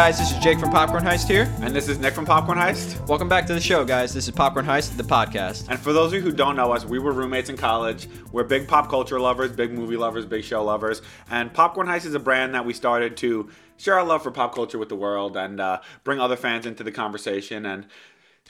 Guys, this is Jake from Popcorn Heist here. And this is Nick from Popcorn Heist. Welcome back to the show, guys. This is Popcorn Heist, the podcast. And for those of you who don't know us, we were roommates in college. We're big pop culture lovers, big movie lovers, big show lovers. And Popcorn Heist is a brand that we started to share our love for pop culture with the world and uh, bring other fans into the conversation and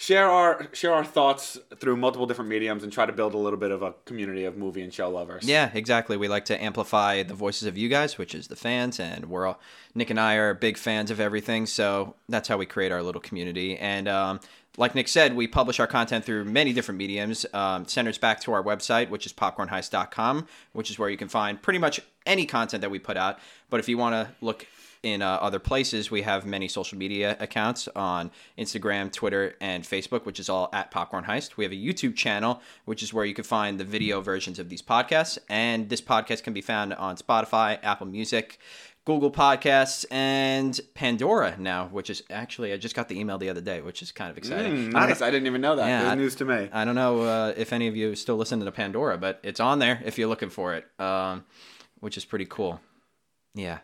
share our share our thoughts through multiple different mediums and try to build a little bit of a community of movie and show lovers. Yeah, exactly. We like to amplify the voices of you guys, which is the fans, and we're all Nick and I are big fans of everything, so that's how we create our little community. And um, like Nick said, we publish our content through many different mediums. Um, centers back to our website, which is popcornheist.com, which is where you can find pretty much any content that we put out. But if you want to look in uh, other places, we have many social media accounts on Instagram, Twitter, and Facebook, which is all at Popcorn Heist. We have a YouTube channel, which is where you can find the video versions of these podcasts. And this podcast can be found on Spotify, Apple Music, Google Podcasts, and Pandora now, which is actually, I just got the email the other day, which is kind of exciting. Mm, nice. I didn't even know that. Yeah, Good I- news to me. I don't know uh, if any of you still listen to Pandora, but it's on there if you're looking for it, um, which is pretty cool. Yeah.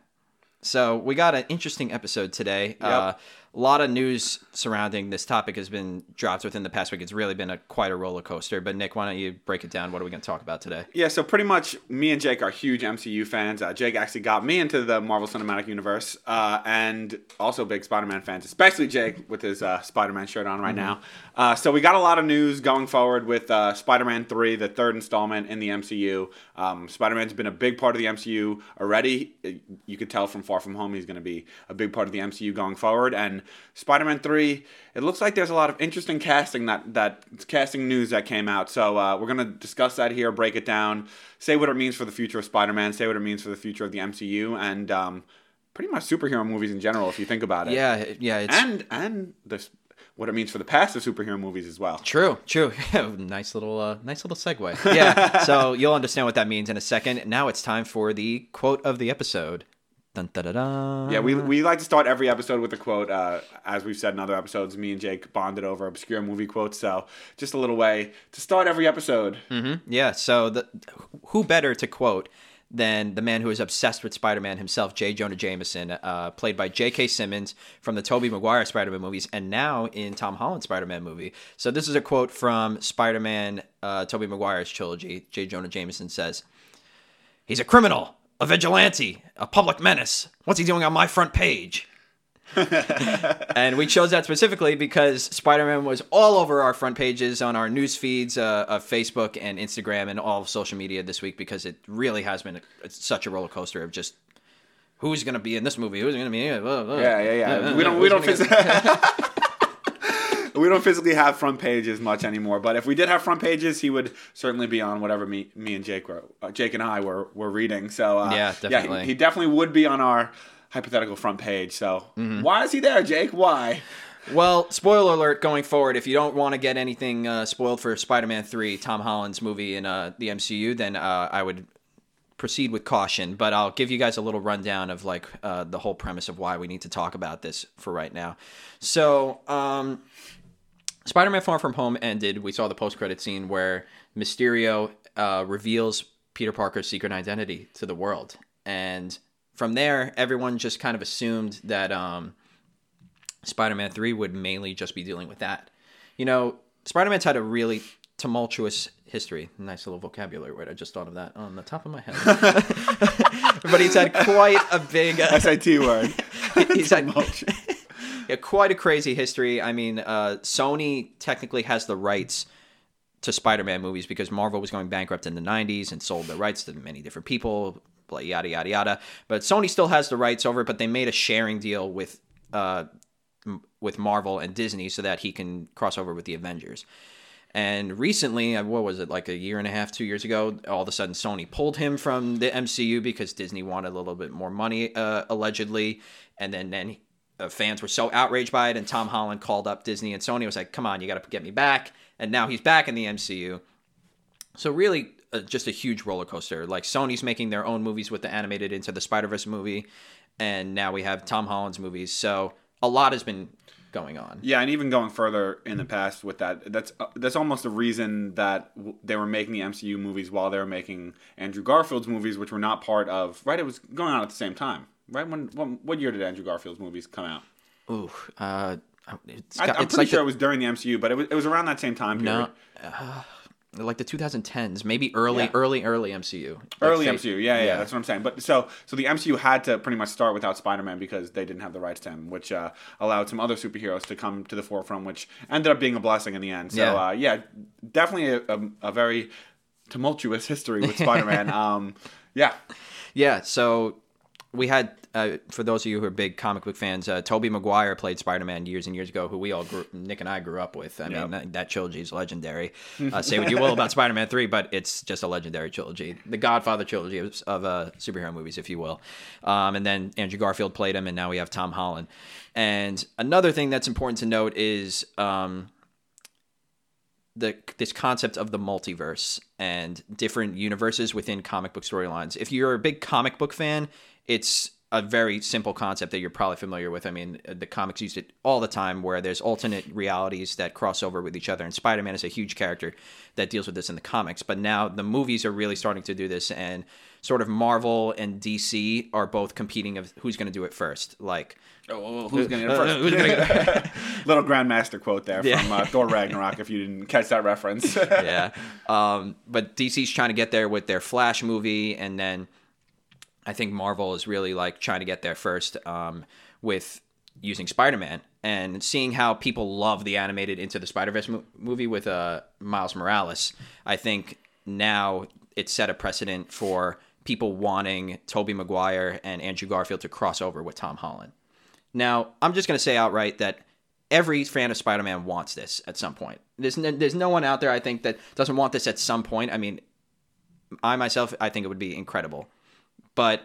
So we got an interesting episode today. Uh, a lot of news surrounding this topic has been dropped within the past week. It's really been a quite a roller coaster. But Nick, why don't you break it down? What are we going to talk about today? Yeah, so pretty much me and Jake are huge MCU fans. Uh, Jake actually got me into the Marvel Cinematic Universe, uh, and also big Spider-Man fans, especially Jake with his uh, Spider-Man shirt on right now. Uh, so we got a lot of news going forward with uh, Spider-Man 3, the third installment in the MCU. Um, Spider-Man's been a big part of the MCU already. You could tell from Far From Home he's going to be a big part of the MCU going forward. And Spider-Man 3, it looks like there's a lot of interesting casting that that casting news that came out. So uh, we're going to discuss that here, break it down, say what it means for the future of Spider-Man, say what it means for the future of the MCU, and um, pretty much superhero movies in general, if you think about it. Yeah, yeah, it's And and this what it means for the past of superhero movies as well. True, true. nice little, uh, nice little segue. Yeah. so you'll understand what that means in a second. Now it's time for the quote of the episode. Dun, da, da, da. Yeah, we, we like to start every episode with a quote. Uh, as we've said in other episodes, me and Jake bonded over obscure movie quotes. So just a little way to start every episode. Mhm. Yeah. So the who better to quote than the man who is obsessed with Spider-Man himself, J. Jonah Jameson, uh, played by J.K. Simmons from the Tobey Maguire Spider-Man movies, and now in Tom Holland Spider-Man movie. So this is a quote from Spider-Man, uh, Tobey Maguire's trilogy. J. Jonah Jameson says, "He's a criminal, a vigilante, a public menace. What's he doing on my front page?" and we chose that specifically because Spider-Man was all over our front pages on our news feeds uh, of Facebook and Instagram and all of social media this week because it really has been it's such a roller coaster of just who's going to be in this movie, who's going to be in it. blah, blah. Yeah, yeah, yeah. We don't we don't phys- we don't physically have front pages much anymore. But if we did have front pages, he would certainly be on whatever me me and Jake were uh, Jake and I were were reading. So uh, Yeah, definitely. he, he definitely would be on our hypothetical front page. So Mm-hmm. why is he there, Jake? Why? Well, spoiler alert going forward, if you don't want to get anything uh, spoiled for Spider Man 3, Tom Holland's movie in uh, the MCU, then uh, I would proceed with caution. But I'll give you guys a little rundown of like uh, the whole premise of why we need to talk about this for right now. So, um, Spider Man Far From Home ended. We saw the post credit scene where Mysterio uh, reveals Peter Parker's secret identity to the world. And from there, everyone just kind of assumed that. Um, Spider-Man 3 would mainly just be dealing with that. You know, Spider-Man's had a really tumultuous history. Nice little vocabulary word. I just thought of that on the top of my head. but he's had quite a big uh, SAT word. he's had yeah, quite a crazy history. I mean, uh, Sony technically has the rights to Spider-Man movies because Marvel was going bankrupt in the '90s and sold the rights to many different people. Blah, yada yada yada. But Sony still has the rights over it. But they made a sharing deal with uh, with Marvel and Disney so that he can cross over with the Avengers. And recently, uh, what was it, like a year and a half, two years ago, all of a sudden Sony pulled him from the MCU because Disney wanted a little bit more money, uh, allegedly. And then, then fans were so outraged by it, and Tom Holland called up Disney and Sony was like, come on, you got to get me back. And now he's back in the MCU. So, really, uh, just a huge roller coaster. Like, Sony's making their own movies with the animated Into the Spider Verse movie, and now we have Tom Holland's movies. So, a lot has been going on. Yeah, and even going further in the past with that, that's uh, that's almost the reason that w- they were making the MCU movies while they were making Andrew Garfield's movies, which were not part of. Right, it was going on at the same time. Right, when what, what year did Andrew Garfield's movies come out? Ooh, uh, it's, I, got, I'm it's pretty like sure the, it was during the MCU, but it was it was around that same time period. no, uh, like the 2010s, maybe early, Yeah. early, early MCU. Like, Early say- MCU, yeah, yeah, that's what I'm saying. But so, so the MCU had to pretty much start without Spider-Man because they didn't have the rights to him, which uh, allowed some other superheroes to come to the forefront, which ended up being a blessing in the end. So, Yeah. yeah, uh, yeah definitely a, a, a very tumultuous history with Spider-Man. um, yeah, Yeah, so we had uh, for those of you who are big comic book fans, uh, Tobey Maguire played Spider-Man years and years ago, who we all grew, Nick and I grew up with. I mean, Yep. that, that trilogy is legendary. Uh, say what you will about Spider-Man Three, but it's just a legendary trilogy, the Godfather trilogy of, of uh, superhero movies, if you will. Um, and then Andrew Garfield played him, and now we have Tom Holland. And another thing that's important to note is. Um, the this concept of the multiverse and different universes within comic book storylines. If you're a big comic book fan, it's a very simple concept that you're probably familiar with. I mean, uh, the comics used it all the time where there's alternate realities that cross over with each other and Spider-Man is a huge character that deals with this in the comics. But now the movies are really starting to do this and sort of Marvel and DC are both competing of who's going to do it first. Like oh, who's going to Uh, first? who's gonna get- Little Grandmaster quote there Yeah. from uh, Thor Ragnarok. If you didn't catch that reference, yeah. Um, but DC's trying to get there with their Flash movie, and then I think Marvel is really like trying to get there first um, with using Spider-Man and seeing how people love the animated Into the Spider-Verse mo- movie with uh, Miles Morales. I think now it's set a precedent for people wanting Tobey Maguire and Andrew Garfield to cross over with Tom Holland. Now, I'm just going to say outright that every fan of Spider-Man wants this at some point. There's no, there's no one out there I think that doesn't want this at some point. I mean, I myself I think it would be incredible. But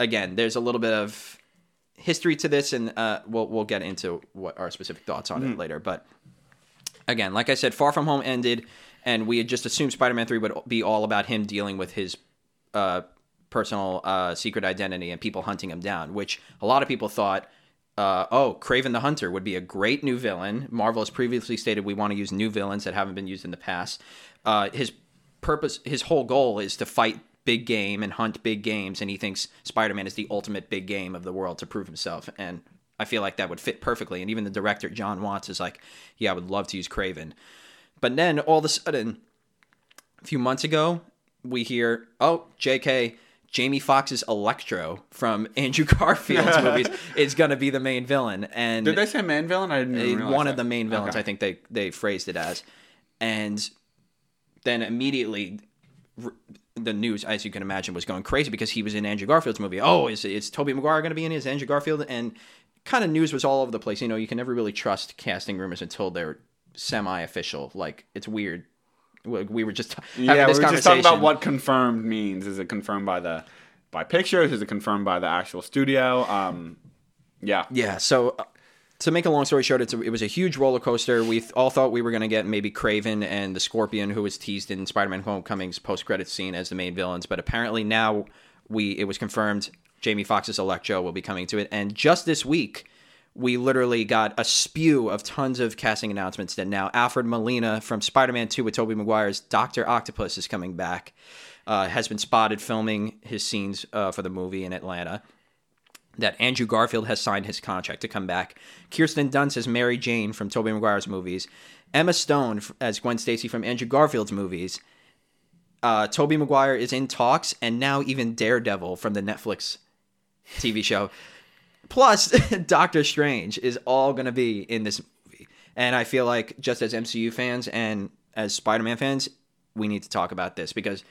again, there's a little bit of history to this and uh, we'll we'll get into what our specific thoughts on it later, but again, like I said, Far From Home ended and we had just assumed Spider-Man 3 would be all about him dealing with his uh, personal uh, secret identity and people hunting him down, which a lot of people thought, uh, oh, Kraven the Hunter would be a great new villain. Marvel has previously stated we want to use new villains that haven't been used in the past. Uh, his purpose, his whole goal is to fight big game and hunt big games, and he thinks Spider-Man is the ultimate big game of the world to prove himself. And I feel like that would fit perfectly. And even the director John Watts is like, yeah, I would love to use Kraven. But then all of a sudden, a few months ago, we hear, oh, JK, Jamie Foxx's Electro from Andrew Garfield's movies is going to be the main villain. And did they say main villain? I didn't. Uh, one that. of the main villains, Okay. I think they, they phrased it as. And then immediately the news, as you can imagine, was going crazy because he was in Andrew Garfield's movie. Oh, is is Tobey Maguire going to be in his Andrew Garfield? And kind of news was all over the place. You know, you can never really trust casting rumors until they're semi-official. Like it's weird. We we were just having Yeah, we were just talking about what confirmed means. Is it confirmed by the by pictures? Is it confirmed by the actual studio? Um, yeah. Yeah. So uh, to make a long story short, a, it was a huge roller coaster. We th- all thought we were going to get maybe Kraven and the Scorpion, who was teased in Spider-Man: Homecoming's post-credits scene as the main villains, but apparently now we it was confirmed Jamie Foxx's Electro will be coming to it, and just this week. We literally got a spew of tons of casting announcements that now Alfred Molina from Spider-Man 2 with Tobey Maguire's Doctor Octopus is coming back. Uh, has been spotted filming his scenes uh, for the movie in Atlanta that Andrew Garfield has signed his contract to come back. Kirsten Dunst as Mary Jane from Tobey Maguire's movies. Emma Stone as Gwen Stacy from Andrew Garfield's movies. Uh, Tobey Maguire is in talks, and now even Daredevil from the Netflix TV show. Plus, Doctor Strange is all going to be in this movie. And I feel like, just as MCU fans and as Spider Man fans, we need to talk about this because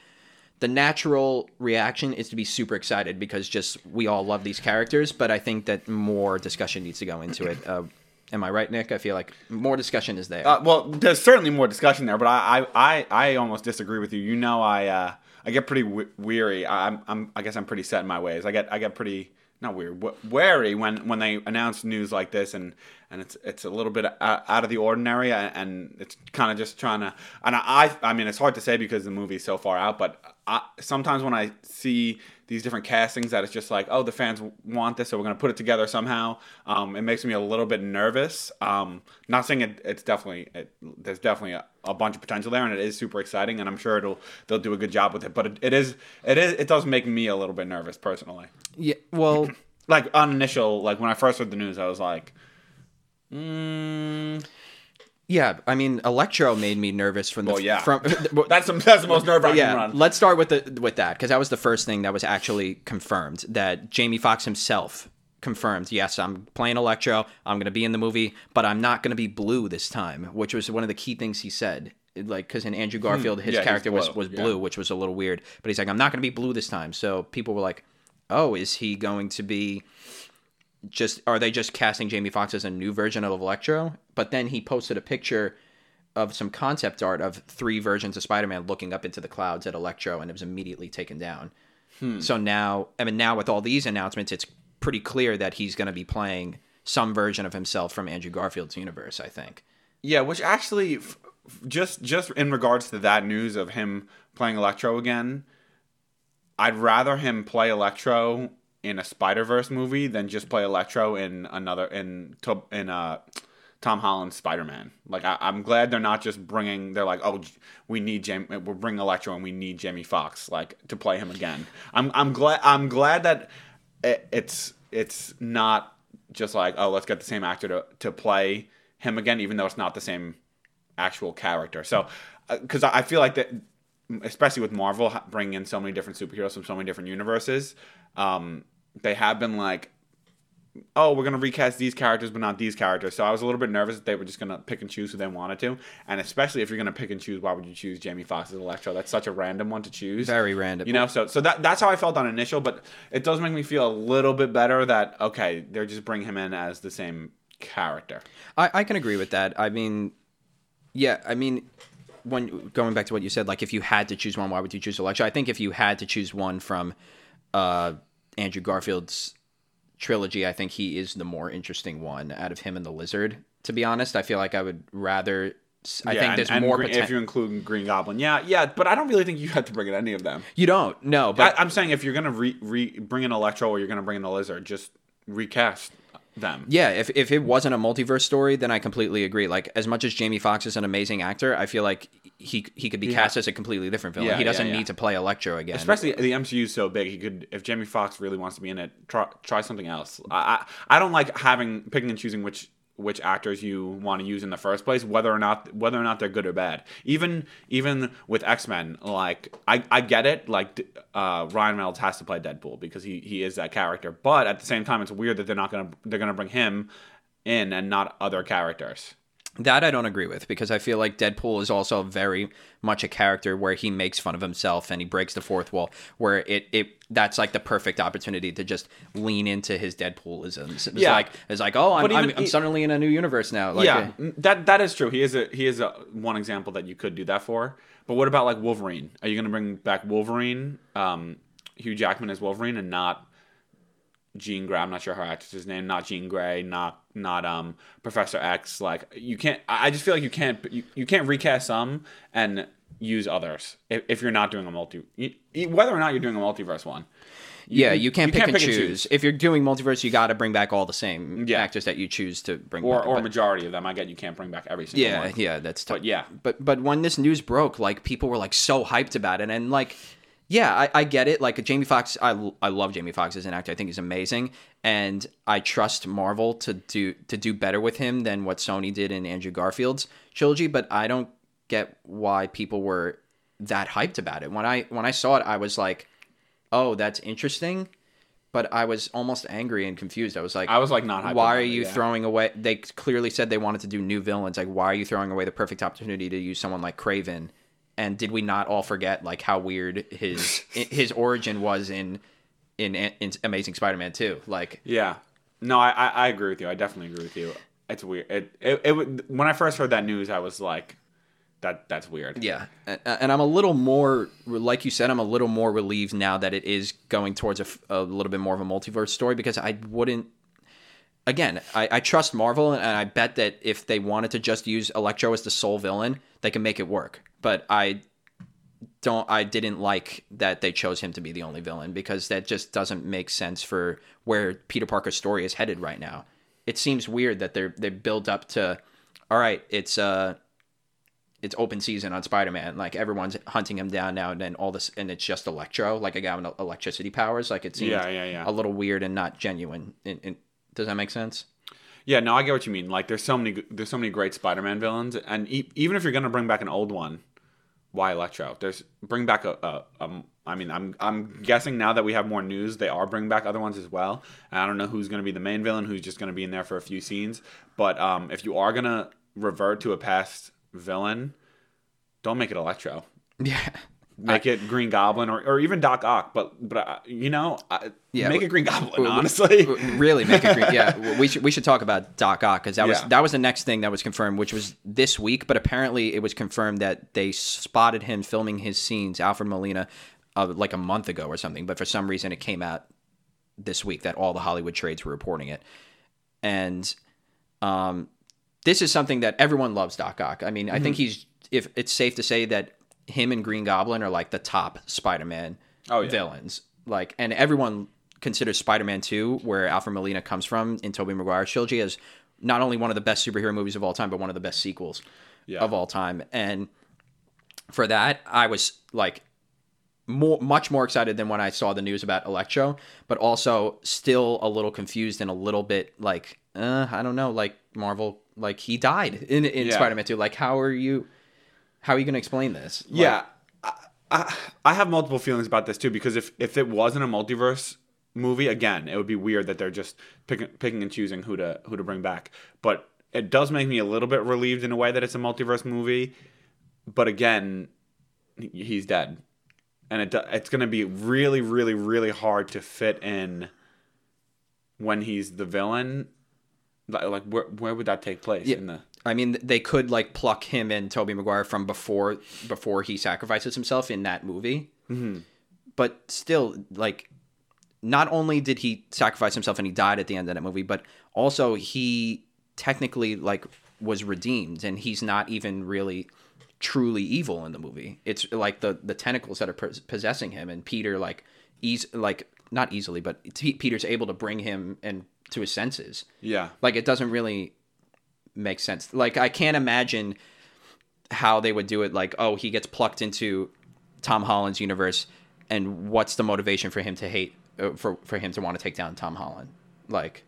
the natural reaction is to be super excited because just we all love these characters. But I think that more discussion needs to go into it. Uh, am I right, Nick? I feel like more discussion is there. Uh, well, there's certainly more discussion there, but I, I, I, I almost disagree with you. You know, I, uh, I get pretty weary. I'm, I'm, I guess I'm pretty set in my ways. I get, I get pretty not weird, wary when when they announce news like this, and and it's it's a little bit out, of the ordinary, and it's kind of just trying to. And I, I mean, it's hard to say because the movie's so far out, but I, sometimes when I see these different castings that it's just like, oh, the fans want this, so we're gonna put it together somehow. Um, it makes me a little bit nervous. Um, not saying it, it's definitely it, there's definitely a, a, bunch of potential there, and it is super exciting, and I'm sure it'll they'll do a good job with it. But it, it is it is it does make me a little bit nervous personally. Yeah, well, like on initial, like when I first heard the news, I was like, mm. Yeah, I mean, Electro made me nervous from the well, yeah. from that's the, that's the most nerve wracking yeah, run. Let's start with the with that because that was the first thing that was actually confirmed that Jamie Foxx himself confirmed. Yes, I'm playing Electro. I'm going to be in the movie, but I'm not going to be blue this time, which was one of the key things he said. Like, because in Andrew hmm. Garfield, his Yeah, character was blue, was blue, which was a little weird. But he's like, I'm not going to be blue this time. So people were like, Oh, is he going to be? Just are they just casting Jamie Foxx as a new version of Electro? But then he posted a picture of some concept art of three versions of Spider-Man looking up into the clouds at Electro, and it was immediately taken down. Hmm. So now, I mean, now with all these announcements, it's pretty clear that he's going to be playing some version of himself from Andrew Garfield's universe. I think. Yeah, which actually, just just in regards to that news of him playing Electro again, I'd rather him play Electro in a Spider Verse movie than just play Electro in another in in uh Tom Holland's Spider Man. Like I, I'm glad they're not just bringing. They're like, oh, we need Jamie. We're bringing Electro and we need Jamie Foxx like to play him again. I'm I'm glad I'm glad that it, it's it's not just like oh let's get the same actor to to play him again, even though it's not the same actual character. So because I I feel like that especially with Marvel bringing in so many different superheroes from so many different universes, um, they have been like, oh, we're gonna recast these characters, but not these characters. So I was a little bit nervous that they were just gonna pick and choose who they wanted to, and especially if you're gonna pick and choose, why would you choose Jamie Foxx as Electro? That's such a random one to choose. Very random. You know, so so that that's how I felt on initial, but it does make me feel a little bit better that okay, they're just bringing him in as the same character. I, I can agree with that. I mean, yeah, I mean, when going back to what you said, like if you had to choose one, why would you choose Electro? I think if you had to choose one from uh, Andrew Garfield's trilogy, I think he is the more interesting one out of him and the Lizard. To be honest, I feel like I would rather. I Yeah, think there's and more Green- potential. if you include Green Goblin. Yeah, yeah, but I don't really think you have to bring in any of them. You don't, no, but I, I'm saying if you're gonna re, re bring in Electro or you're gonna bring in the Lizard, just recast them. Yeah, if if it wasn't a multiverse story, then I completely agree. Like as much as Jamie Foxx is an amazing actor, I feel like he he could be Yeah. cast as a completely different villain. Yeah, he doesn't yeah, need to play Electro again. Especially the MCU is so big, he could if Jamie Foxx really wants to be in it, try try something else. I I, I don't like having picking and choosing which which actors you want to use in the first place, whether or not whether or not they're good or bad. Even even with X Men, like I, I get it, like uh, Ryan Reynolds has to play Deadpool because he, he is that character. But at the same time, it's weird that they're not gonna they're gonna bring him in and not other characters. That I don't agree with because I feel like Deadpool is also very much a character where he makes fun of himself and he breaks the fourth wall. Where it it that's like the perfect opportunity to just lean into his Deadpoolisms. It's Yeah. like it's like oh I'm, even I'm, I'm suddenly in a new universe now. Like, yeah, uh, that that is true. He is a he is a one example that you could do that for. But what about like Wolverine? Are you going to bring back Wolverine, um, Hugh Jackman as Wolverine, and not Jean Grey? I'm not sure her actress's name. Not Jean Grey. Not not um Professor X. Like you can't. I just feel like you can't you, you can't recast some and use others if, if you're not doing a multi you- you- whether or not you're doing a multiverse one. yeah, you can't, you pick, can't and, pick and choose. choose. If you're doing multiverse, you got to bring back all the same Yeah. actors that you choose to bring Or back. or But- majority of them. I get you can't bring back every single yeah, one. yeah, that's tough. But yeah. but but when this news broke, like people were like so hyped about it, and like, yeah, I, I get it. Like Jamie Foxx, I I love Jamie Foxx as an actor. I think he's amazing, and I trust Marvel to do to do better with him than what Sony did in Andrew Garfield's trilogy. But I don't get why people were that hyped about it. When I when I saw it, I was like, oh, that's interesting. but I was almost angry and confused. I was like, I was like not. hyped why are it, you yeah. throwing away? They clearly said they wanted to do new villains. Like, why are you throwing away the perfect opportunity to use someone like Kraven? And did we not all forget like how weird his his origin was in in, in Amazing Spider-Man 2? Like, Yeah. No, I, I I agree with you. I definitely agree with you. It's weird. It, it it when I first heard that news, I was like, that that's weird. Yeah, and, and I'm a little more, like you said, I'm a little more relieved now that it is going towards a, a little bit more of a multiverse story because I wouldn't. Again, I, I trust Marvel, and I bet that if they wanted to just use Electro as the sole villain, they can make it work. But I don't. I didn't like that they chose him to be the only villain because that just doesn't make sense for where Peter Parker's story is headed right now. It seems weird that they're they build up to, all right, it's uh it's open season on Spider-Man. Like everyone's hunting him down now, and then all this, and it's just Electro, like a guy with electricity powers. Like it seems Yeah, yeah, yeah. a little weird and not genuine. In, in, does that make sense? Yeah, no, I get what you mean. Like, there's so many, there's so many great Spider-Man villains, and e- even if you're gonna bring back an old one, why Electro? There's bring back a, a, um. I mean, I'm I'm guessing now that we have more news, they are bringing back other ones as well. And I don't know who's gonna be the main villain, who's just gonna be in there for a few scenes. But um, if you are gonna revert to a past villain, don't make it Electro. Yeah, Make it Green Goblin or, or even Doc Ock. But but uh, you know, I, Yeah, make it Green Goblin. w- honestly, really make it. Green. Yeah, we should we should talk about Doc Ock because that was Yeah. that was the next thing that was confirmed, which was this week. But apparently, it was confirmed that they spotted him filming his scenes, Alfred Molina, uh, like a month ago or something. But for some reason, it came out this week that all the Hollywood trades were reporting it, and um, this is something that everyone loves Doc Ock. I mean, I Mm-hmm. think he's if it's safe to say that him and Green Goblin are like the top Spider-Man Oh, yeah. villains. Like, and everyone considers Spider-Man 2, where Alfred Molina comes from in Tobey Maguire's trilogy, as not only one of the best superhero movies of all time, but one of the best sequels Yeah. of all time. And for that, I was like more, much more excited than when I saw the news about Electro, but also still a little confused and a little bit like, uh, I don't know, like Marvel, like he died in in Yeah. Spider-Man 2. Like, how are you? How are you going to explain this? Like, Yeah, I, I, I have multiple feelings about this too because if if it wasn't a multiverse movie, again, it would be weird that they're just picking picking and choosing who to who to bring back. But it does make me a little bit relieved in a way that it's a multiverse movie. But again, he's dead, and it it's going to be really, really, really hard to fit in when he's the villain. Like, like where where would that take place Yeah. in the? I mean, they could like pluck him and Tobey Maguire from before before he sacrifices himself in that movie. Mm-hmm. But still, like, not only did he sacrifice himself and he died at the end of that movie, but also he technically like was redeemed, and he's not even really truly evil in the movie. It's like the the tentacles that are possessing him, and Peter like ease like not easily, but Peter's able to bring him and to his senses Yeah, like it doesn't really make sense like i can't imagine how they would do it like oh he gets plucked into tom holland's universe and what's the motivation for him to hate uh, for for him to want to take down tom holland like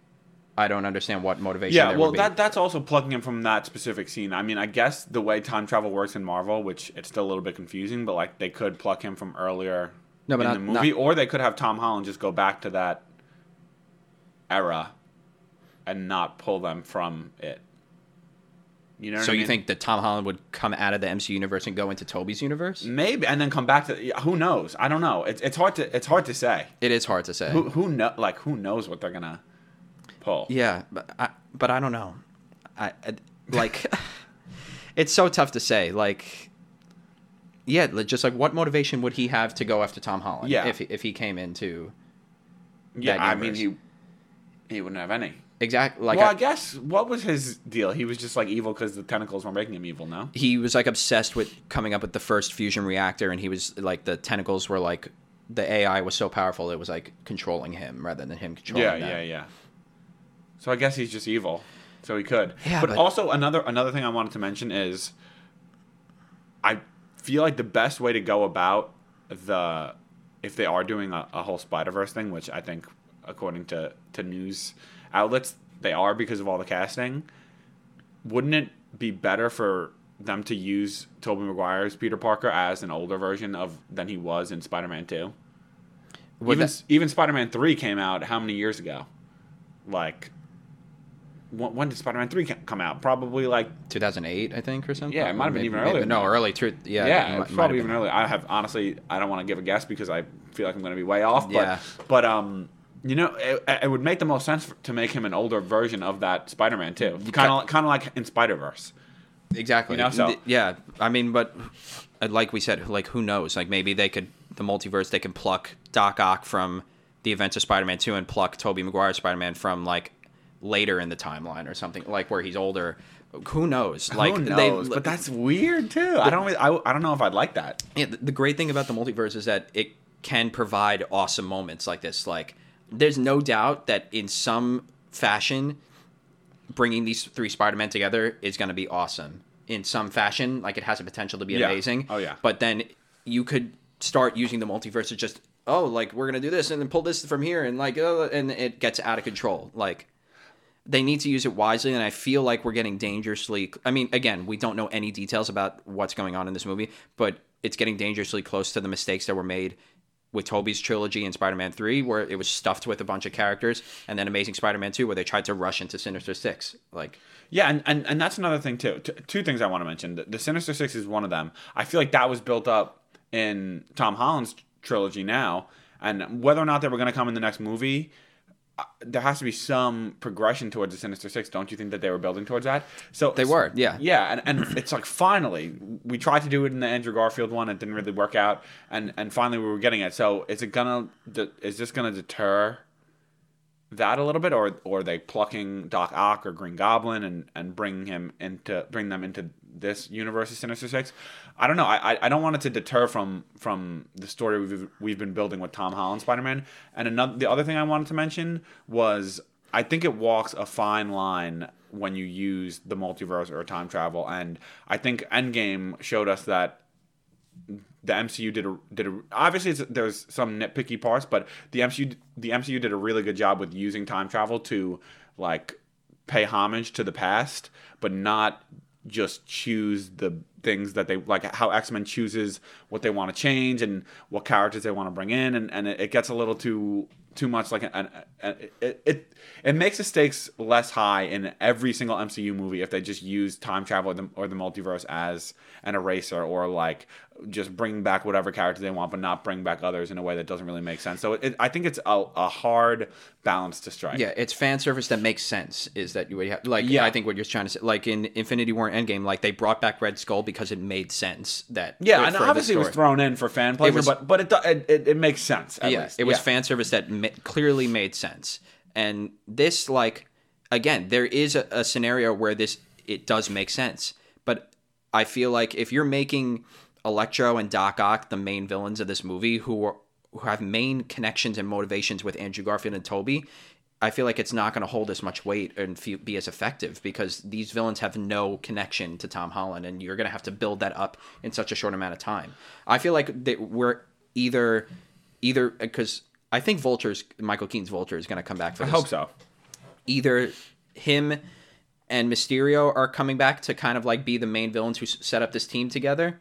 i don't understand what motivation Yeah, there well, would be. that that's also plucking him from that specific scene. I mean, I guess the way time travel works in Marvel, which it's still a little bit confusing, but like they could pluck him from earlier No, but in not- the movie, not- or they could have Tom Holland just go back to that era and not pull them from it. You know? What so you mean? think that tom holland would come out of the mcu universe and go into tobey's universe maybe, and then come back to who knows? I don't know. It's it's hard to it's hard to say. it is hard to say Who who know like who knows what they're gonna pull? Yeah, but I, but I don't know. I, I like it's so tough to say. Like, yeah, just like what motivation would he have to go after Tom Holland? Yeah. if if he came into yeah. I mean, he he wouldn't have any. Exactly like well, I- I, guess what was his deal? He was just like evil because the tentacles were making him evil. No. he was like obsessed with coming up with the first fusion reactor, and he was like the tentacles were like the AI was so powerful it was like controlling him rather than him controlling Yeah, them. yeah, yeah. So I guess he's just evil. So he could. Yeah, but, but- also another another thing I wanted to mention is I feel like the best way to go about the if they are doing a, a whole Spider Verse thing, which I think according to, to news outlets they are because of all the casting, wouldn't it be better for them to use Tobey Maguire's Peter Parker as an older version of than he was in Spider Man Two? even that- even Spider-Man three came out how many years ago? Like, when, when did Spider-Man three come out? Probably like 2008, I think, or something. Yeah, it might have been Maybe- even earlier No, early. True. Yeah. yeah, it might probably even earlier. I have honestly, I don't want to give a guess because I feel like I'm going to be way off. But Yeah. but um, you know, it, it would make the most sense to make him an older version of that Spider-Man too. Kind of kind of like in Spider-Verse. Exactly. You know, so- yeah, I mean, but uh, like we said, like who knows? Like maybe they could the multiverse they can pluck Doc Ock from the events of Spider-Man 2 and pluck Tobey Maguire's Spider-Man from like later in the timeline or something like where he's older. Who knows? Like Who they- knows? but that's weird too. I don't. really- I, I don't know if I'd like that. yeah, the, the great thing about the multiverse is that it can provide awesome moments like this. Like, there's no doubt that in some fashion, bringing these three Spider-Men together is going to be awesome. In some fashion, like it has the potential to be Yeah. amazing. Oh, yeah. But then you could start using the multiverse to just oh, like we're gonna do this and then pull this from here and like uh, and it gets out of control. Like they need to use it wisely and i feel like we're getting dangerously i mean again we don't know any details about what's going on in this movie but it's getting dangerously close to the mistakes that were made with tobey's trilogy and spider-man 3 where it was stuffed with a bunch of characters and then amazing spider-man 2 where they tried to rush into sinister six like Yeah, and, and, and that's another thing too. T- two things I want to mention. The, the Sinister Six is one of them. I feel like that was built up in Tom Holland's trilogy now, and whether or not they were going to come in the next movie, there has to be some progression towards the Sinister Six. Don't you think that they were building towards that? So They were, yeah. yeah, and, and it's like finally we tried to do it in the Andrew Garfield one, it didn't really work out, and and finally we were getting it. So is it gonna is this gonna deter? that a little bit, or or are they plucking Doc Ock or Green Goblin and and bring him into bring them into this universe of Sinister Six? I don't know. I I- don't want it to deter from from the story we've we've been building with Tom Holland Spider Man. And another the other thing I wanted to mention was I think it walks a fine line when you use the multiverse or time travel, and I think Endgame showed us that the MCU did a did a obviously there's some nitpicky parts, but the MCU the MCU did a really good job with using time travel to like pay homage to the past, but not just choose the things that they like how X-Men chooses what they want to change and what characters they want to bring in and, and it, gets a little too too much like an, an, an it, it it makes the stakes less high in every single MCU movie if they just use time travel or the, or the multiverse as an eraser or like just bring back whatever character they want but not bring back others in a way that doesn't really make sense. So it, I think it's a, a hard balance to strike. yeah it's fan service that makes sense is that you would have like Yeah. i think what you're trying to say like in infinity war and endgame like they brought back red skull because it made sense that Yeah, and obviously it was thrown in for fan pleasure, was- but but it it it makes sense. At yeah, least. it was Yeah. fan service that ma- clearly made sense. And this, like, again, there is a, a scenario where this it does make sense, but I feel like if you're making Electro and Doc Ock the main villains of this movie, who are who have main connections and motivations with Andrew Garfield and Tobey. I feel like it's not going to hold as much weight and be as effective because these villains have no connection to Tom Holland, and you're going to have to build that up in such a short amount of time. I feel like that we're either either because I think Vulture's Michael Keaton's Vulture is going to come back for I hope so. Either him and Mysterio are coming back to kind of like be the main villains who set up this team together,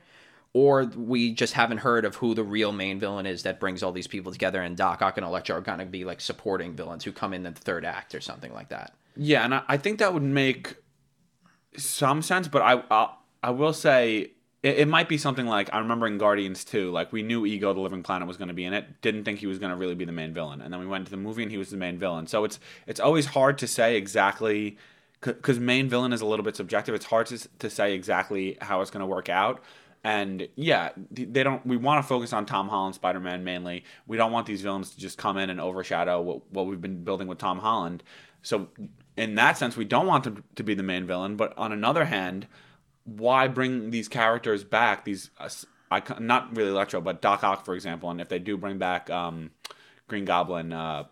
or we just haven't heard of who the real main villain is that brings all these people together, and Doc Ock and Electro are going to be like supporting villains who come in the third act or something like that. Yeah, and I, I think that would make some sense, but I I, I will say it, it might be something like I remember in Guardians 2, like we knew Ego the Living Planet was going to be in it, didn't think he was going to really be the main villain, and then we went to the movie and he was the main villain. So it's it's always hard to say exactly because main villain is a little bit subjective. It's hard to to say exactly how it's going to work out. And yeah, they don't. We want to focus on Tom Holland, Spider Man mainly. We don't want these villains to just come in and overshadow what, what we've been building with Tom Holland. So, in that sense, we don't want them to be the main villain. But on another hand, why bring these characters back? These, uh, icon- not really Electro, but Doc Ock, for example. And if they do bring back um, Green Goblin, uh,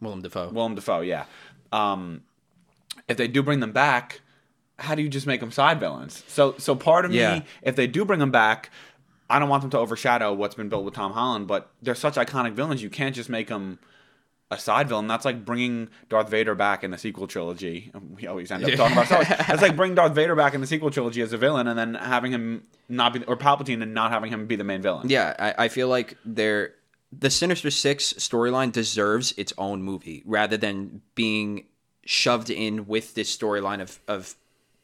Willem Dafoe. Willem Dafoe, yeah. Um, if they do bring them back, how do you just make them side villains? So, so part of Yeah. me, if they do bring them back, I don't want them to overshadow what's been built with Tom Holland. But they're such iconic villains, you can't just make them a side villain. That's like bringing Darth Vader back in the sequel trilogy. We always end up talking about Wars. That's like bringing Darth Vader back in the sequel trilogy as a villain, and then having him not be, or Palpatine, and not having him be the main villain. Yeah, I, I feel like they're the Sinister Six storyline deserves its own movie rather than being shoved in with this storyline of, of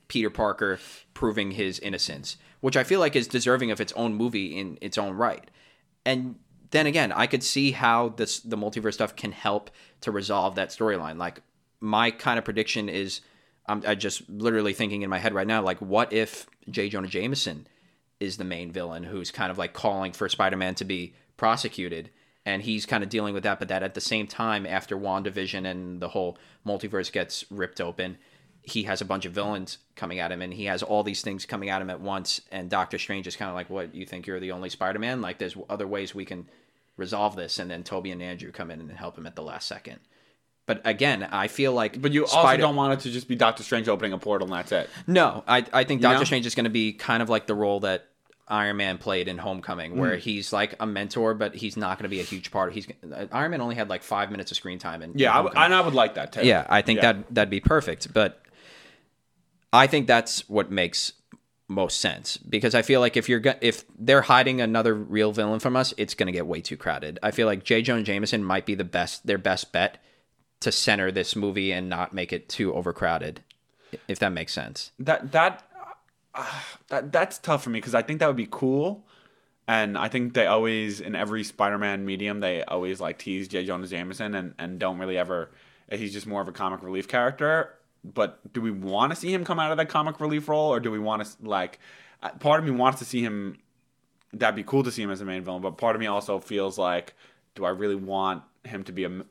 Peter Parker proving his innocence, which I feel like is deserving of its own movie in its own right. And then again, I could see how this the multiverse stuff can help to resolve that storyline. Like my kind of prediction is, I'm I just literally thinking in my head right now, like what if J. Jonah Jameson is the main villain who's kind of like calling for Spider-Man to be prosecuted and he's kind of dealing with that but that at the same time after WandaVision and the whole multiverse gets ripped open he has a bunch of villains coming at him and he has all these things coming at him at once and Doctor Strange is kind of like what you think you're the only Spider-Man like there's other ways we can resolve this and then Tobey and Andrew come in and help him at the last second but again, I feel like But you also don't want it to just be Doctor Strange opening a portal and that's it. no, I I think Doctor know? Strange is going to be kind of like the role that Iron Man played in Homecoming, where he's like a mentor, but he's not going to be a huge part. He's uh, Iron Man only had like five minutes of screen time, and Yeah, I, w- and I would like that too. yeah, I think Yeah. that that'd be perfect. But I think that's what makes most sense because I feel like if you're go- if they're hiding another real villain from us, it's going to get way too crowded. I feel like J. Jonah Jameson might be the best, their best bet to center this movie and not make it too overcrowded, if that makes sense. that that uh, that that's tough for me because I think that would be cool, and I think they always in every Spider-Man medium they always like tease J. Jonah Jameson and and don't really ever. He's just more of a comic relief character. But do we want to see him come out of that comic relief role, or do we want to like? uh, Part of me wants to see him. That'd be cool to see him as a main villain, but part of me also feels like, do I really want him to be a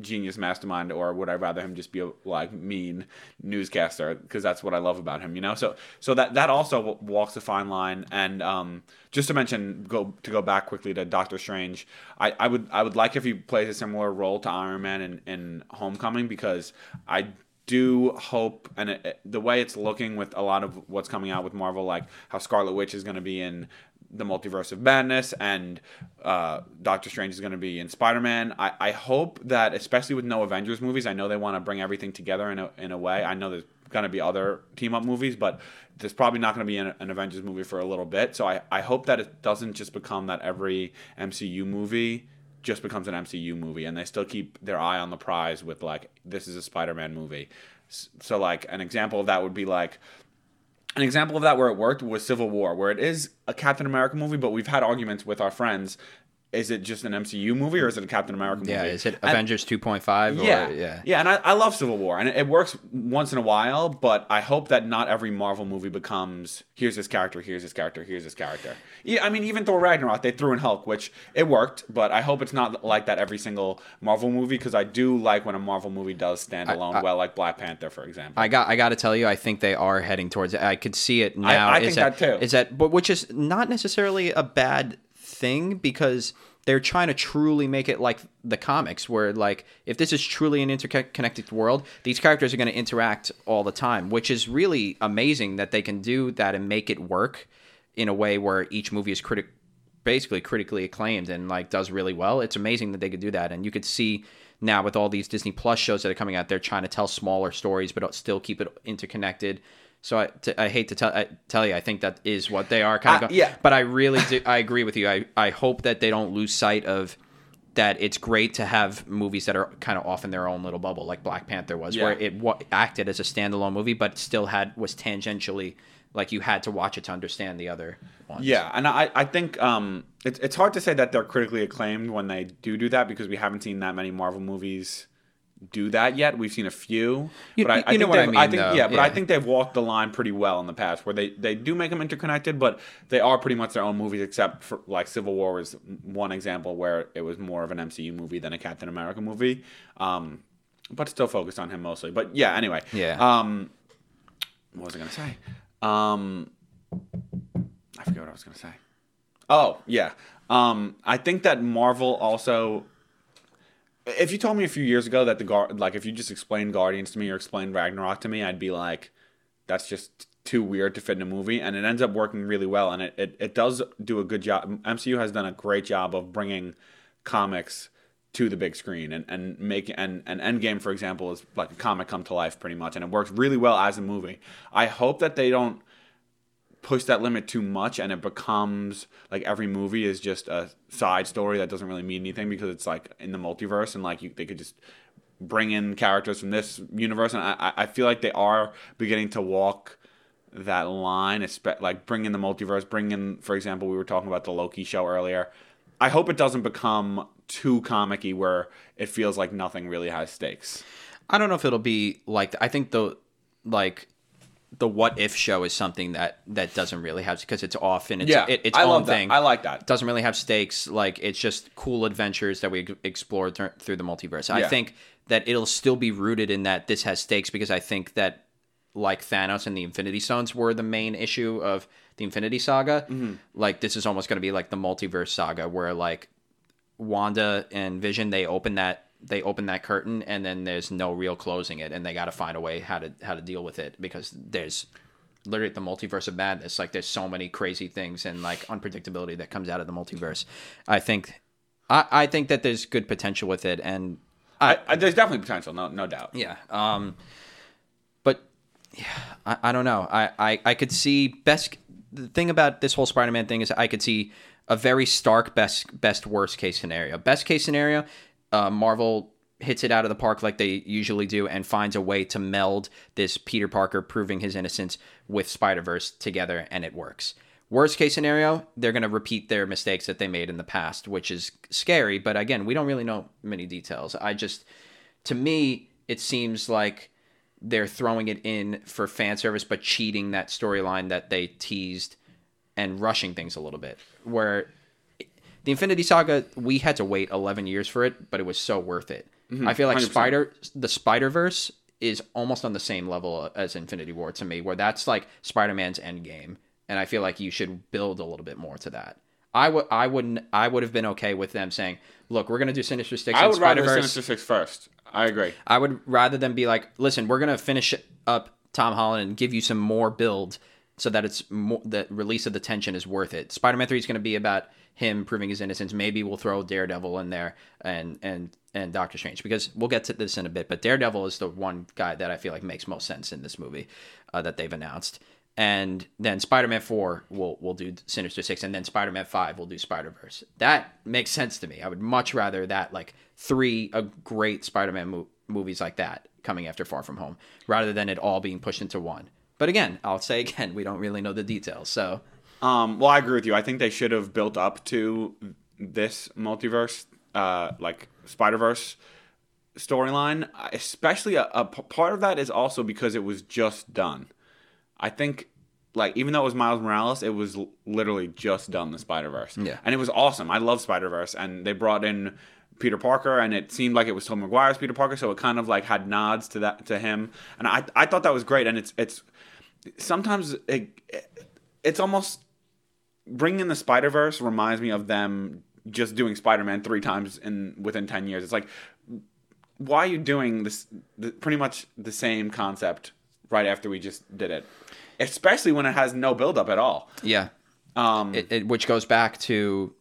genius mastermind, or would I rather him just be a like mean newscaster? Because that's what I love about him, you know. So so that that also walks a fine line. And um, just to mention, go to go back quickly to Doctor Strange. I, I would I would like if he plays a similar role to Iron Man in, in Homecoming because I do hope, and it, the way it's looking with a lot of what's coming out with Marvel, like how Scarlet Witch is going to be in the Multiverse of Madness, and uh, Doctor Strange is going to be in Spider Man. I, I hope that, especially with no Avengers movies, I know they want to bring everything together in a, in a way. I know there's going to be other team up movies, but there's probably not going to be an, an Avengers movie for a little bit. So I, I hope that it doesn't just become that every MCU movie just becomes an MCU movie and they still keep their eye on the prize with like this is a Spider-Man movie. So like an example of that would be like an example of that where it worked was Civil War, where it is a Captain America movie, but we've had arguments with our friends. Is it just an MCU movie or is it a Captain America movie? Yeah, is it And- Avengers 2.5? Yeah, yeah. yeah, and I, I love Civil War, and it, it works once in a while. But I hope that not every Marvel movie becomes here's this character, here's this character, here's this character. Yeah, I mean even Thor Ragnarok, they threw in Hulk, which it worked, but I hope it's not like that every single Marvel movie because I do like when a Marvel movie does stand alone I- well, like Black Panther, for example. I got I got to tell you, I think they are heading towards it. I could see it now. I is think that too. Is that but which is not necessarily a bad thing because they're trying to truly make it like the comics where like if this is truly an interconnected world, these characters are going to interact all the time, which is really amazing that they can do that and make it work in a way where each movie is critic basically critically acclaimed and like does really well. It's amazing that they could do that, and you could see now with all these Disney Plus shows that are coming out, they're trying to tell smaller stories but still keep it interconnected. So I, t- I hate to tell I, tell you, I think that is what they are kind of Uh, going. yeah. But I really do. I agree with you. I I hope that they don't lose sight of that. It's great to have movies that are kind of off in their own little bubble, like Black Panther was, where it wa- acted as a standalone movie, but still had was tangentially like you had to watch it to understand the other ones. Yeah, and I, I think um, it's it's hard to say that they're critically acclaimed when they do do that because we haven't seen that many Marvel movies do that yet. We've seen a few, You- but I, you I know think what I they've- I mean, think yeah, but I think they've walked the line pretty well in the past, where they they do make them interconnected, but they are pretty much their own movies, except for like Civil War was one example where it was more of an MCU movie than a Captain America movie, um, but still focused on him mostly. But yeah, anyway, Yeah. Um, what was I gonna say? Um, I forget what I was gonna say. Oh yeah. Um, I think that Marvel also. If you told me a few years ago that the guard, like if you just explained Guardians to me or explained Ragnarok to me, I'd be like, that's just too weird to fit in a movie, and it ends up working really well, and it, it, it does do a good job. MCU has done a great job of bringing comics to the big screen and and make and and Endgame for example is like a comic come to life pretty much, and it works really well as a movie. I hope that they don't push that limit too much and it becomes like every movie is just a side story that doesn't really mean anything because it's like in the multiverse and like you, they could just bring in characters from this universe. And I, I feel like they are beginning to walk that line like bring in the multiverse bring in for example we were talking about the loki show earlier. I hope it doesn't become too comicky where it feels like nothing really has stakes. I don't know if it'll be like I think the like the what if show is something that that doesn't really have because it's off and it's yeah it, its i own love thing. that i like that doesn't really have stakes. Like it's just cool adventures that we explore th- through the multiverse. I think that it'll still be rooted in that this has stakes because I think that like Thanos and the Infinity Stones were the main issue of the Infinity Saga. Mm-hmm. Like this is almost going to be like the multiverse saga where like Wanda and Vision they open that they open that curtain and then there's no real closing it and they got to find a way how to how to deal with it because there's literally the multiverse of madness. Like there's so many crazy things and like unpredictability that comes out of the multiverse. I think i i think that there's good potential with it and I, I, there's definitely potential no no doubt. Yeah um but yeah i, I don't know. I, I i could see best the thing about this whole spider-man thing is i could see a very stark best best worst case scenario. Best case scenario uh, marvel hits it out of the park like they usually do and finds a way to meld this peter parker proving his innocence with spider-verse together and it works. Worst case scenario they're going to repeat their mistakes that they made in the past which is scary but again we don't really know many details. I just to me it seems like they're throwing it in for fan service but cheating that storyline that they teased and rushing things a little bit where the infinity saga we had to wait 11 years for it but it was so worth it mm-hmm. i feel like 100%. spider the spider verse is almost on the same level uh, as infinity war to me where that's like spider-man's end game and i feel like you should build a little bit more to that I would, I wouldn't, I would have been okay with them saying, "Look, we're gonna do Sinister Six i would rather Spider Verse." sinister six first i agree I would rather than be like, listen, we're gonna finish up Tom Holland and give you some more build so that it's more the release of the tension is worth it. Spider Man Three is gonna be about him proving his innocence. Maybe we'll throw Daredevil in there and and and Doctor Strange because we'll get to this in a bit. But Daredevil is the one guy that I feel like makes most sense in this movie uh, that they've announced. And then Spider Man Four will will do Sinister Six, and then Spider Man Five will do Spider Verse. That makes sense to me. I would much rather that like three a great Spider Man mo- movies like that coming after Far From Home, rather than it all being pushed into one. But again, I'll say again, we don't really know the details. So Um, well, I agree with you. I think they should have built up to this multiverse, uh, like Spider Verse storyline. Especially a, a p- part of that is also because it was just done. I think, like, even though it was Miles Morales, it was l- literally just done the Spider Verse. Yeah. and it was awesome. I love Spider Verse, and they brought in. Peter Parker, and it seemed like it was Tom Maguire's Peter Parker, so it kind of like had nods to that to him, and I I thought that was great. And it's it's sometimes it, it's almost bringing in the Spider Verse reminds me of them just doing Spider Man three times in within ten years. It's like, why are you doing this? The, pretty much the same concept right after we just did it, especially when it has no build up at all. yeah, Um, it, it, which goes back to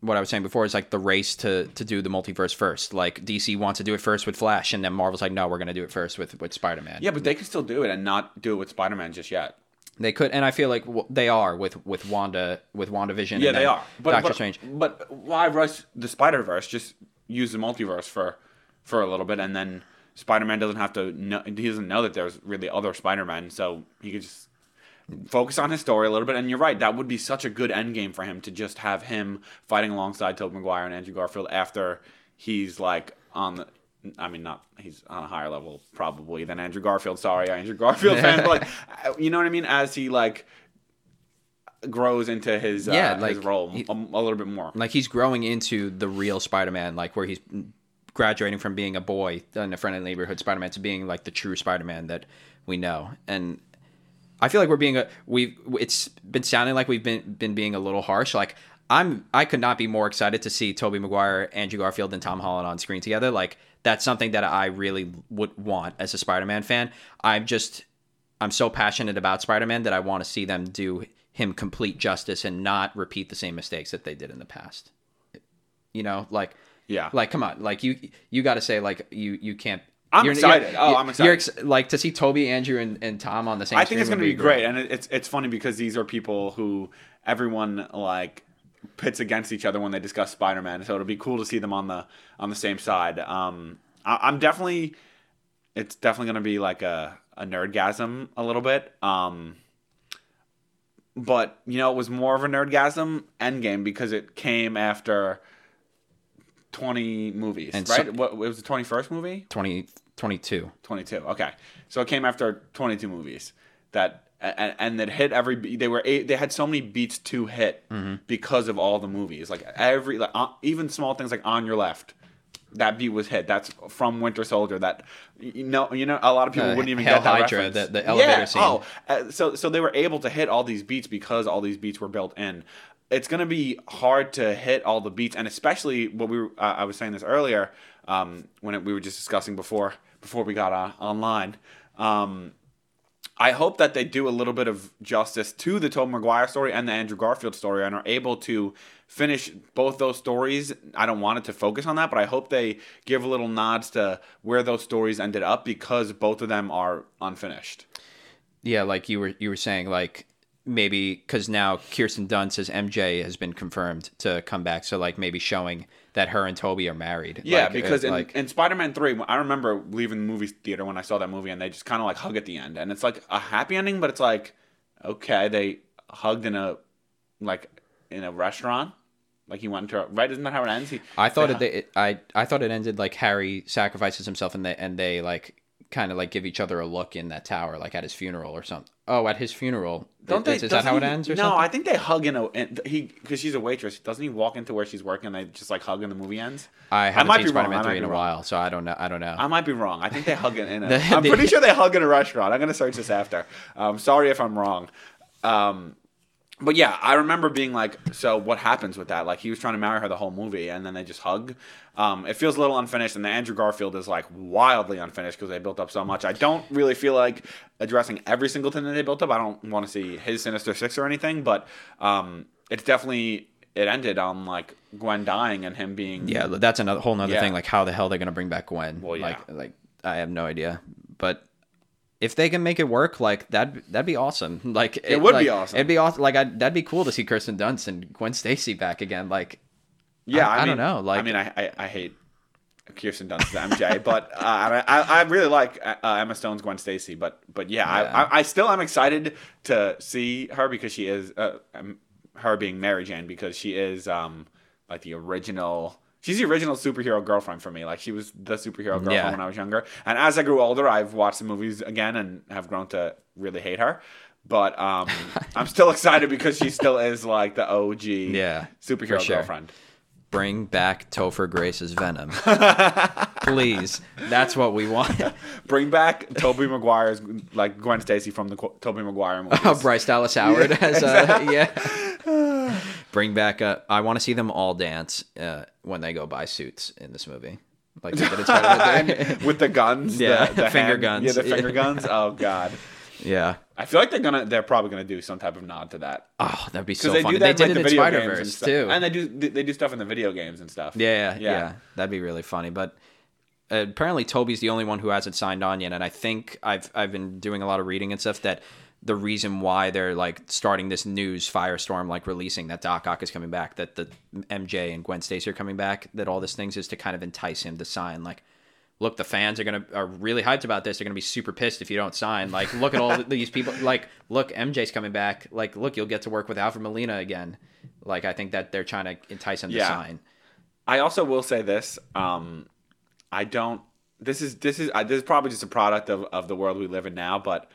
what I was saying before is like the race to to do the multiverse first. Like DC wants to do it first with Flash, and then Marvel's like, no, we're gonna do it first with with Spider Man. yeah, but they could still do it and not do it with Spider Man just yet. They could, and I feel like w- they are with with Wanda with WandaVision. Yeah, and they are. But, Doctor but, Strange. But why rush the Spider Verse? Just use the multiverse for for a little bit, and then Spider Man doesn't have to. Know, he doesn't know that there's really other Spider Men, so he could just focus on his story a little bit. And you're right, that would be such a good end game for him to just have him fighting alongside Tobey Maguire and Andrew Garfield after he's like on the. I mean, not he's on a higher level probably than Andrew Garfield. Sorry, Andrew Garfield fan, but like, you know what I mean? As he like grows into his uh, Yeah, his like, role he- a, a little bit more. Like he's growing into the real Spider Man, like where he's graduating from being a boy in a friendly neighborhood Spider Man to being like the true Spider Man that we know. And I feel like we're being a we've It's been sounding like we've been been being a little harsh. Like I'm, I could not be more excited to see Tobey Maguire, Andrew Garfield, and Tom Holland on screen together. Like that's something that I really would want as a Spider Man fan. I'm just, I'm so passionate about Spider Man that I want to see them do him complete justice and not repeat the same mistakes that they did in the past. You know, like Yeah. like come on, like you you got to say like you you can't I'm You're- excited. you're- oh, I'm You're excited. ex- like to see Tobey, Andrew, and, and Tom on the same. I think it's going going to be great, and it's it's funny because these are people who everyone like pits against each other when they discuss Spider-Man. So it'll be cool to see them on the on the same side. Um, I, I'm definitely, it's definitely going to be like a a nerdgasm a little bit. Um, but you know, it was more of a nerdgasm Endgame because it came after. 20 movies, And right? so- what it was the 21st movie? 20, 22. 22 okay so it came after 22 movies that and, and that hit every they were eight, they had so many beats to hit because of all the movies like every like uh, even small things like on your left that beat was hit that's from winter soldier that you know you know a lot of people Uh, wouldn't even Hail get that Hydra, reference. the- the elevator yeah. scene. oh uh, so so they were able to hit all these beats because all these beats were built in it's going to be hard to hit all the beats and especially what we were, uh, I was saying this earlier um, when it, we were just discussing before before we got uh, online um, I hope that they do a little bit of justice to the Tobey Maguire story and the Andrew Garfield story and are able to finish both those stories. I don't want it to focus on that, but I hope they give a little nods to where those stories ended up because both of them are unfinished. Yeah, like you were you were saying, like maybe because now Kirsten Dunst as MJ has been confirmed to come back, so like maybe showing that her and Tobey are married. Yeah, Like, uh, because in, like in Spider-Man Three, I remember leaving the movie theater when I saw that movie, and they just kind of like hug at the end, and it's like a happy ending, but it's like, okay, they hugged in a like in a restaurant, like he went to a, right. Isn't that how it ends? He, I thought they it I I thought it ended like Harry sacrifices himself and they and they like kind of like give each other a look in that tower, like at his funeral or something. Oh, at his funeral. Don't they? is, is that how it ends or no, something? I think they hug in a and he because she's a waitress. Doesn't he walk into where she's working? and They just like hug and the movie ends. I haven't might seen be wrong, Spider-Man I might three in a wrong. while, so I don't know. I don't know. I might be wrong. I think they hug in. in a, The- I'm pretty sure they hug in a restaurant. I'm gonna search this after. Um, sorry if I'm wrong. Um, but yeah, I remember being like, so what happens with that? Like he was trying to marry her the whole movie, and then they just hug. Um, it feels a little unfinished, and the Andrew Garfield is like wildly unfinished because they built up so much. I don't really feel like addressing every single thing that they built up. I don't want to see his Sinister Six or anything, but um, it's definitely it ended on like Gwen dying and him being yeah, that's another whole nother Yeah. thing. Like how the hell they're gonna bring back Gwen? Well, yeah. Like like I have no idea, but. If they can make it work, like that, that'd be awesome. Like it, would be awesome. It'd be awesome. Like I, that'd be cool to see Kirsten Dunst and Gwen Stacy back again. Like Yeah, I- I, I mean, don't know, like- I mean, I, I, I hate Kirsten Dunst as MJ, but uh, I, I really like uh, Emma Stone's Gwen Stacy. But but yeah, Yeah. I, I I still am excited to see her because she is uh, um, her being Mary Jane because she is um like the original. She's the original superhero girlfriend for me. Like she was the superhero girlfriend Yeah. when I was younger. And as I grew older, I've watched the movies again and have grown to really hate her. But um, I'm still excited because she still is like the OG Yeah, superhero sure. girlfriend. bring back Topher Grace's Venom, please. That's what we want. Bring back Tobey Maguire's like Gwen Stacy from the Tobey Maguire movies. Oh, Bryce Dallas Howard as uh, yeah. Bring back. Uh, I want to see them all dance uh, when they go buy suits in this movie. Like they did in Spider-Man three. And with the guns, Yeah, the, the finger hand- guns. Yeah, the finger guns. Oh god, yeah. I feel like they're gonna, they're probably gonna do some type of nod to that Oh, that'd be so they funny. do that They in, did like, it the in Spider Verse too. and they do they do stuff in the video games and stuff. Yeah, yeah, Yeah. yeah, That'd be really funny. But uh, apparently, Tobey's the only one who hasn't signed on yet, and I think I've I've been doing a lot of reading and stuff that the reason why they're like starting this news firestorm, like releasing that Doc Ock is coming back, that the MJ and Gwen Stacy are coming back, that all this things is to kind of entice him to sign. Like, look, the fans are gonna are really hyped about this. They're gonna be super pissed if you don't sign. Like, look at all these people. Like, look, MJ's coming back. Like, look, you'll get to work with Alfred Molina again. Like, I think that they're trying to entice him Yeah. to sign. I also will say this. Um, I don't. This is this is uh, this is probably just a product of, of the world we live in now. But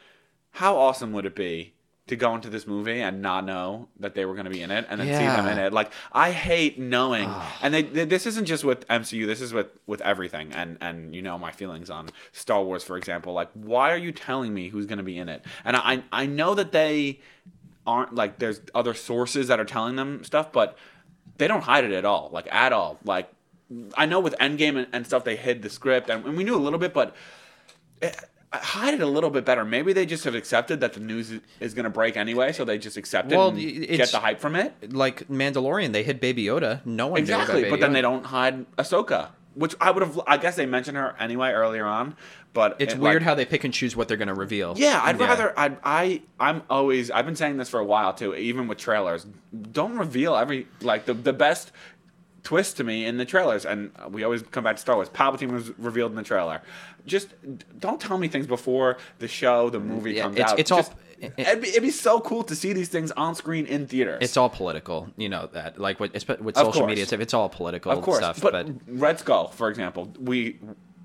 how awesome would it be to go into this movie and not know that they were going to be in it, and then see them in it? Like I hate knowing. and they, they, this isn't just with MCU. This is with with everything. And and you know my feelings on Star Wars, for example. Like why are you telling me who's going to be in it? And I I know that they aren't like there's other sources that are telling them stuff, but they don't hide it at all, like at all. Like I know with Endgame and, and stuff, they hid the script, and, and we knew a little bit, but it, hide it a little bit better. Maybe they just have accepted that the news is, going to break anyway, so they just accept it Well, and get the hype from it. like Mandalorian, they hid Baby Yoda. No one Exactly, knew about but then Baby they don't hide Ahsoka. which I would have. I guess they mentioned her anyway earlier on, but It's it, weird like- how they pick and choose what they're going to reveal. Yeah, I'd rather. I I I'm always. I've been saying this for a while too. Even with trailers, don't reveal every like the the best twist to me in the trailers. And we always come back to Star Wars. Palpatine was revealed in the trailer. Just don't tell me things before the show, the movie Yeah, comes it's- out. it's all- Just- it- it'd, be, it'd be so cool to see these things on screen in theaters. It's all political, you know that. Like with, it's- with social course. media stuff, it's all political of course, stuff. but, But, Red Skull, for example, we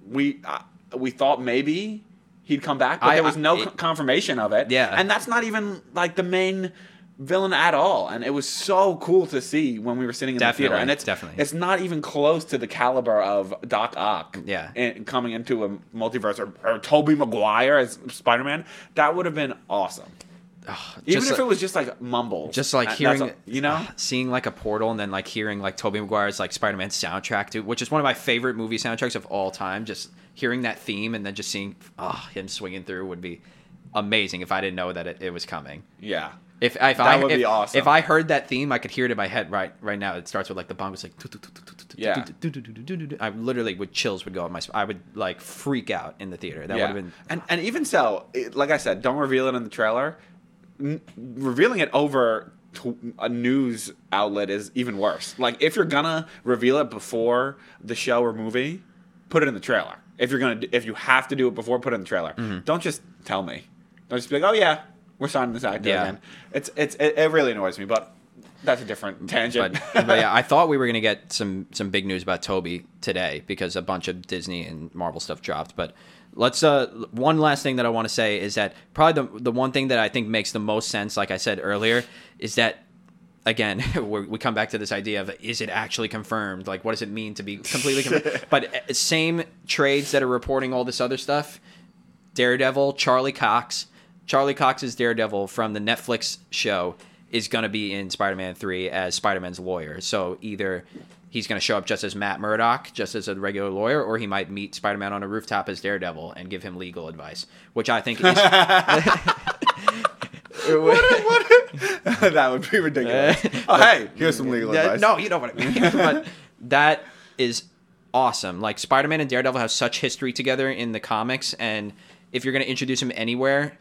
we uh, we thought maybe he'd come back, but I- there was no I- co- confirmation of it. Yeah. and that's not even like the main villain at all. And it was so cool to see when we were sitting in the theater. Definitely, And it's definitely. it's not even close to the caliber of Doc Ock. Yeah. in, coming into a multiverse or, or Tobey Maguire as Spider Man, that would have been awesome. Even if like- it was just like mumble, just like hearing, a- you know, seeing like a portal and then like hearing like Tobey Maguire's like Spider-Man soundtrack too, which is one of my favorite movie soundtracks of all time. Just hearing that theme and then just seeing oh, him swinging through would be amazing if I didn't know that it, it was coming. yeah. If, if I That would if, be awesome. If I heard that theme, I could hear it in my head right right now. It starts with like the bongos like Yeah. I literally would chills would go on my. sp- I would like freak out in the theater. That yeah. would have been and and even so, it, like I said, don't reveal it in the trailer. N- revealing it over a news outlet is even worse. Like if you're gonna reveal it before the show or movie, put it in the trailer. If you're gonna, if you have to do it before, put it in the trailer. Mm-hmm. Don't just tell me. Don't just be like, oh yeah, we're signing this actor Yeah. again. It's it's it, it really annoys me, but that's a different tangent. but, but yeah, I thought we were gonna get some some big news about Tobey today because a bunch of Disney and Marvel stuff dropped. But let's uh one last thing that I want to say is that probably the the one thing that I think makes the most sense, like I said earlier, is that again we're, come back to this idea of is it actually confirmed? Like what does it mean to be completely confirmed? but uh, same trades that are reporting all this other stuff. Daredevil, Charlie Cox. Charlie Cox's Daredevil from the Netflix show is going to be in Spider Man 3 as Spider Man's lawyer. So either he's going to show up just as Matt Murdock, just as a regular lawyer, or he might meet Spider Man on a rooftop as Daredevil and give him legal advice, which I think is. that would be ridiculous. oh hey, here's some legal Yeah, advice. No, you know what I mean. but that is awesome. Like Spider Man and Daredevil have such history together in the comics, and if you're going to introduce him anywhere,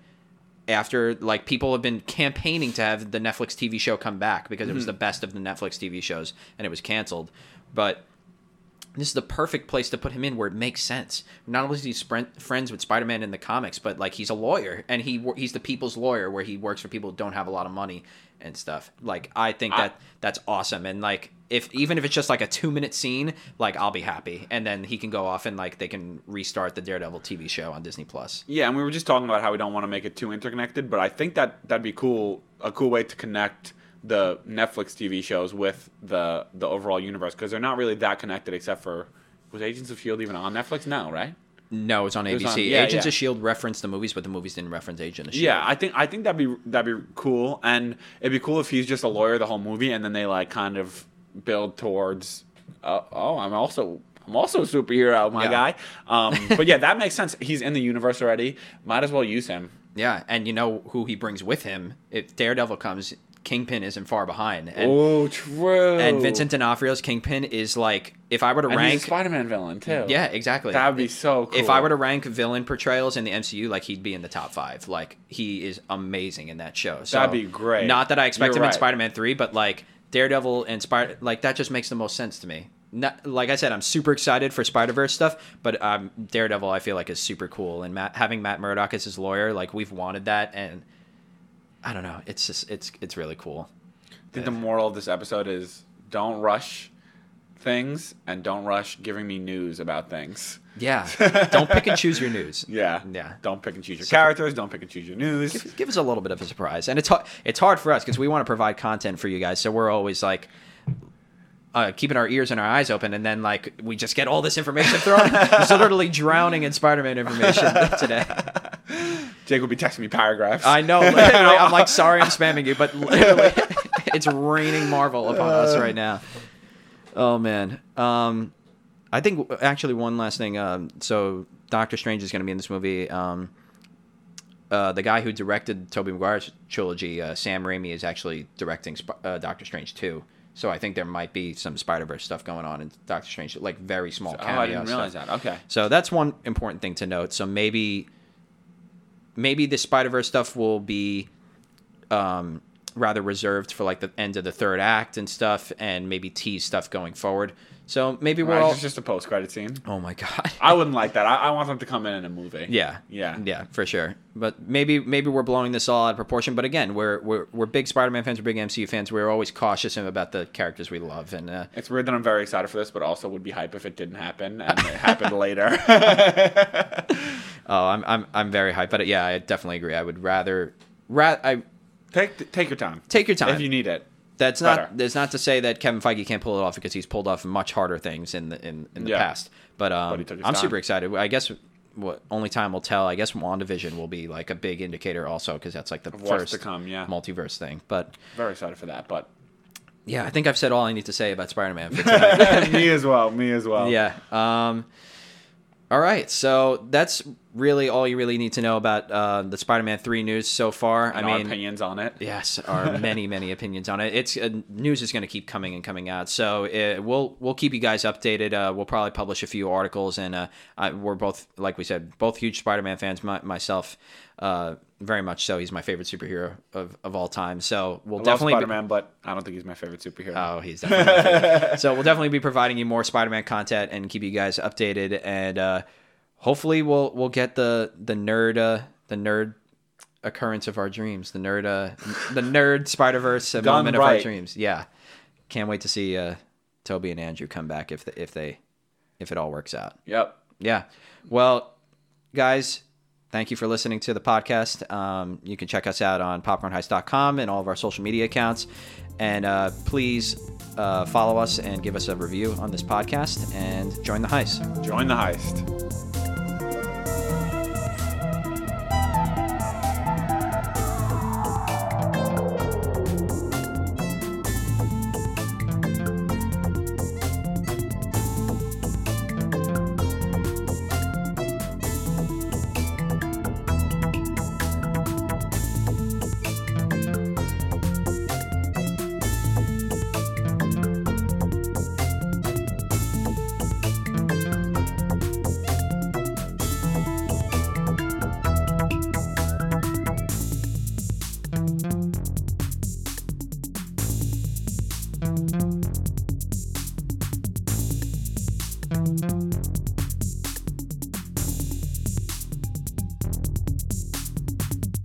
after like people have been campaigning to have the Netflix TV show come back because it was mm-hmm. the best of the Netflix TV shows and it was canceled, but. This is the perfect place to put him in where it makes sense. Not only is he friends with Spider-Man in the comics, but like he's a lawyer and he he's the people's lawyer where he works for people who don't have a lot of money and stuff. Like I think I- that that's awesome and like if even if it's just like a 2 minute scene, like I'll be happy and then he can go off and like they can restart the Daredevil TV show on Disney Plus. Yeah, and we were just talking about how we don't want to make it too interconnected, but I think that that'd be cool, a cool way to connect the Netflix TV shows with the the overall universe because they're not really that connected except for was Agents of Shield even on Netflix? No, right? No, it's on ABC. on- yeah, Agents yeah. of Shield referenced the movies, but the movies didn't reference Agent of Shield. Yeah, I think I think that'd be that'd be cool, and it'd be cool if he's just a lawyer the whole movie, and then they like kind of build towards, uh, oh, I'm also. I'm also a superhero, my Yeah. guy. Um, but yeah, that makes sense. He's in the universe already. Might as well use him. Yeah, and you know who he brings with him? If Daredevil comes, Kingpin isn't far behind. And oh, true. and Vincent D'Onofrio's Kingpin is like if I were to And rank Spider-Man villain too. Yeah, exactly. That would be so cool. If I were to rank villain portrayals in the MCU, like he'd be in the top five. Like he is amazing in that show. So That'd be great. Not that I expect You're him in. Spider-Man three, but like Daredevil and Spider, like that just makes the most sense to me. Not, like I said, I'm super excited for Spider Verse stuff, but um, Daredevil I feel like is super cool, and Matt, having Matt Murdock as his lawyer, like we've wanted that, and I don't know, it's just it's it's really cool. I think the moral of this episode is don't rush things and don't rush giving me news about things. Yeah, don't pick and choose your news. Yeah. Yeah. Don't pick and choose your characters. Don't pick and choose your news. give, give us a little bit of a surprise. And it's hard, it's hard for us because we want to provide content for you guys. So we're always like uh, keeping our ears and our eyes open, and then like we just get all this information thrown. Just literally drowning in Spider-Man information today. Jake will be texting me paragraphs. I know. I'm like, sorry, I'm spamming you, but literally, it's raining Marvel upon us right now. Oh man. Um, I think actually one last thing. Um, so Doctor Strange is going to be in this movie. Um, uh, the guy who directed Tobey Maguire's trilogy, uh, Sam Raimi, is actually directing Sp- uh, Doctor Strange 2. So I think there might be some Spider Verse stuff going on in Doctor Strange, like very small. Oh, cameo I didn't realize stuff. that. Okay. So that's one important thing to note. So maybe maybe the Spider Verse stuff will be um, rather reserved for like the end of the third act and stuff, and maybe tease stuff going forward. So maybe we're Right, all. it's just a post credit scene. Oh my god. I wouldn't like that. I, I want them to come in in a movie. Yeah, Yeah. yeah, for sure. But maybe maybe we're blowing this all out of proportion. But again, we're we're we're big Spider-Man fans, we're big MCU fans. We're always cautious about the characters we love, and uh, It's weird that I'm very excited for this, but also would be hype if it didn't happen and it happened later. oh, I'm I'm I'm very hyped. But yeah, I definitely agree. I would rather rather I take take your time. Take your time. if you need it. That's Better. not. That's not to say that Kevin Feige can't pull it off because he's pulled off much harder things in the in, in the Yeah. past. But um, But he took his I'm time. super excited. I guess what only time will tell. I guess WandaVision will be like a big indicator also because that's like the Of first to come, yeah. multiverse thing. But Very excited for that, but yeah, I think I've said all I need to say about Spider-Man for me as well. Me as well. yeah. Um, all right. So that's really all you really need to know about uh, the Spider-Man three news so far. And I our mean, opinions on it. Yes, are many many opinions on it. It's uh, news is going to keep coming and coming out, so uh we'll we'll keep you guys updated. Uh, we'll probably publish a few articles, and uh, I, we're both like we said, both huge Spider-Man fans. My, myself, uh, very much so. He's my favorite superhero of, of all time. So we'll I definitely. be- Spider Man, but I don't think he's my favorite superhero. Oh, he's definitely so we'll definitely be providing you more Spider-Man content and keep you guys updated, and uh, hopefully we'll we'll get the the nerd uh, the nerd occurrence of our dreams, the nerd uh, the nerd Spider Verse moment of our dreams. Yeah, can't wait to see uh, Tobey and Andrew come back if the, if they if it all works out. Yep. Yeah. Well, guys, thank you for listening to the podcast. Um, you can check us out on popcornheist.com and all of our social media accounts. And uh, please uh, follow us and give us a review on this podcast and join the heist. Join the heist.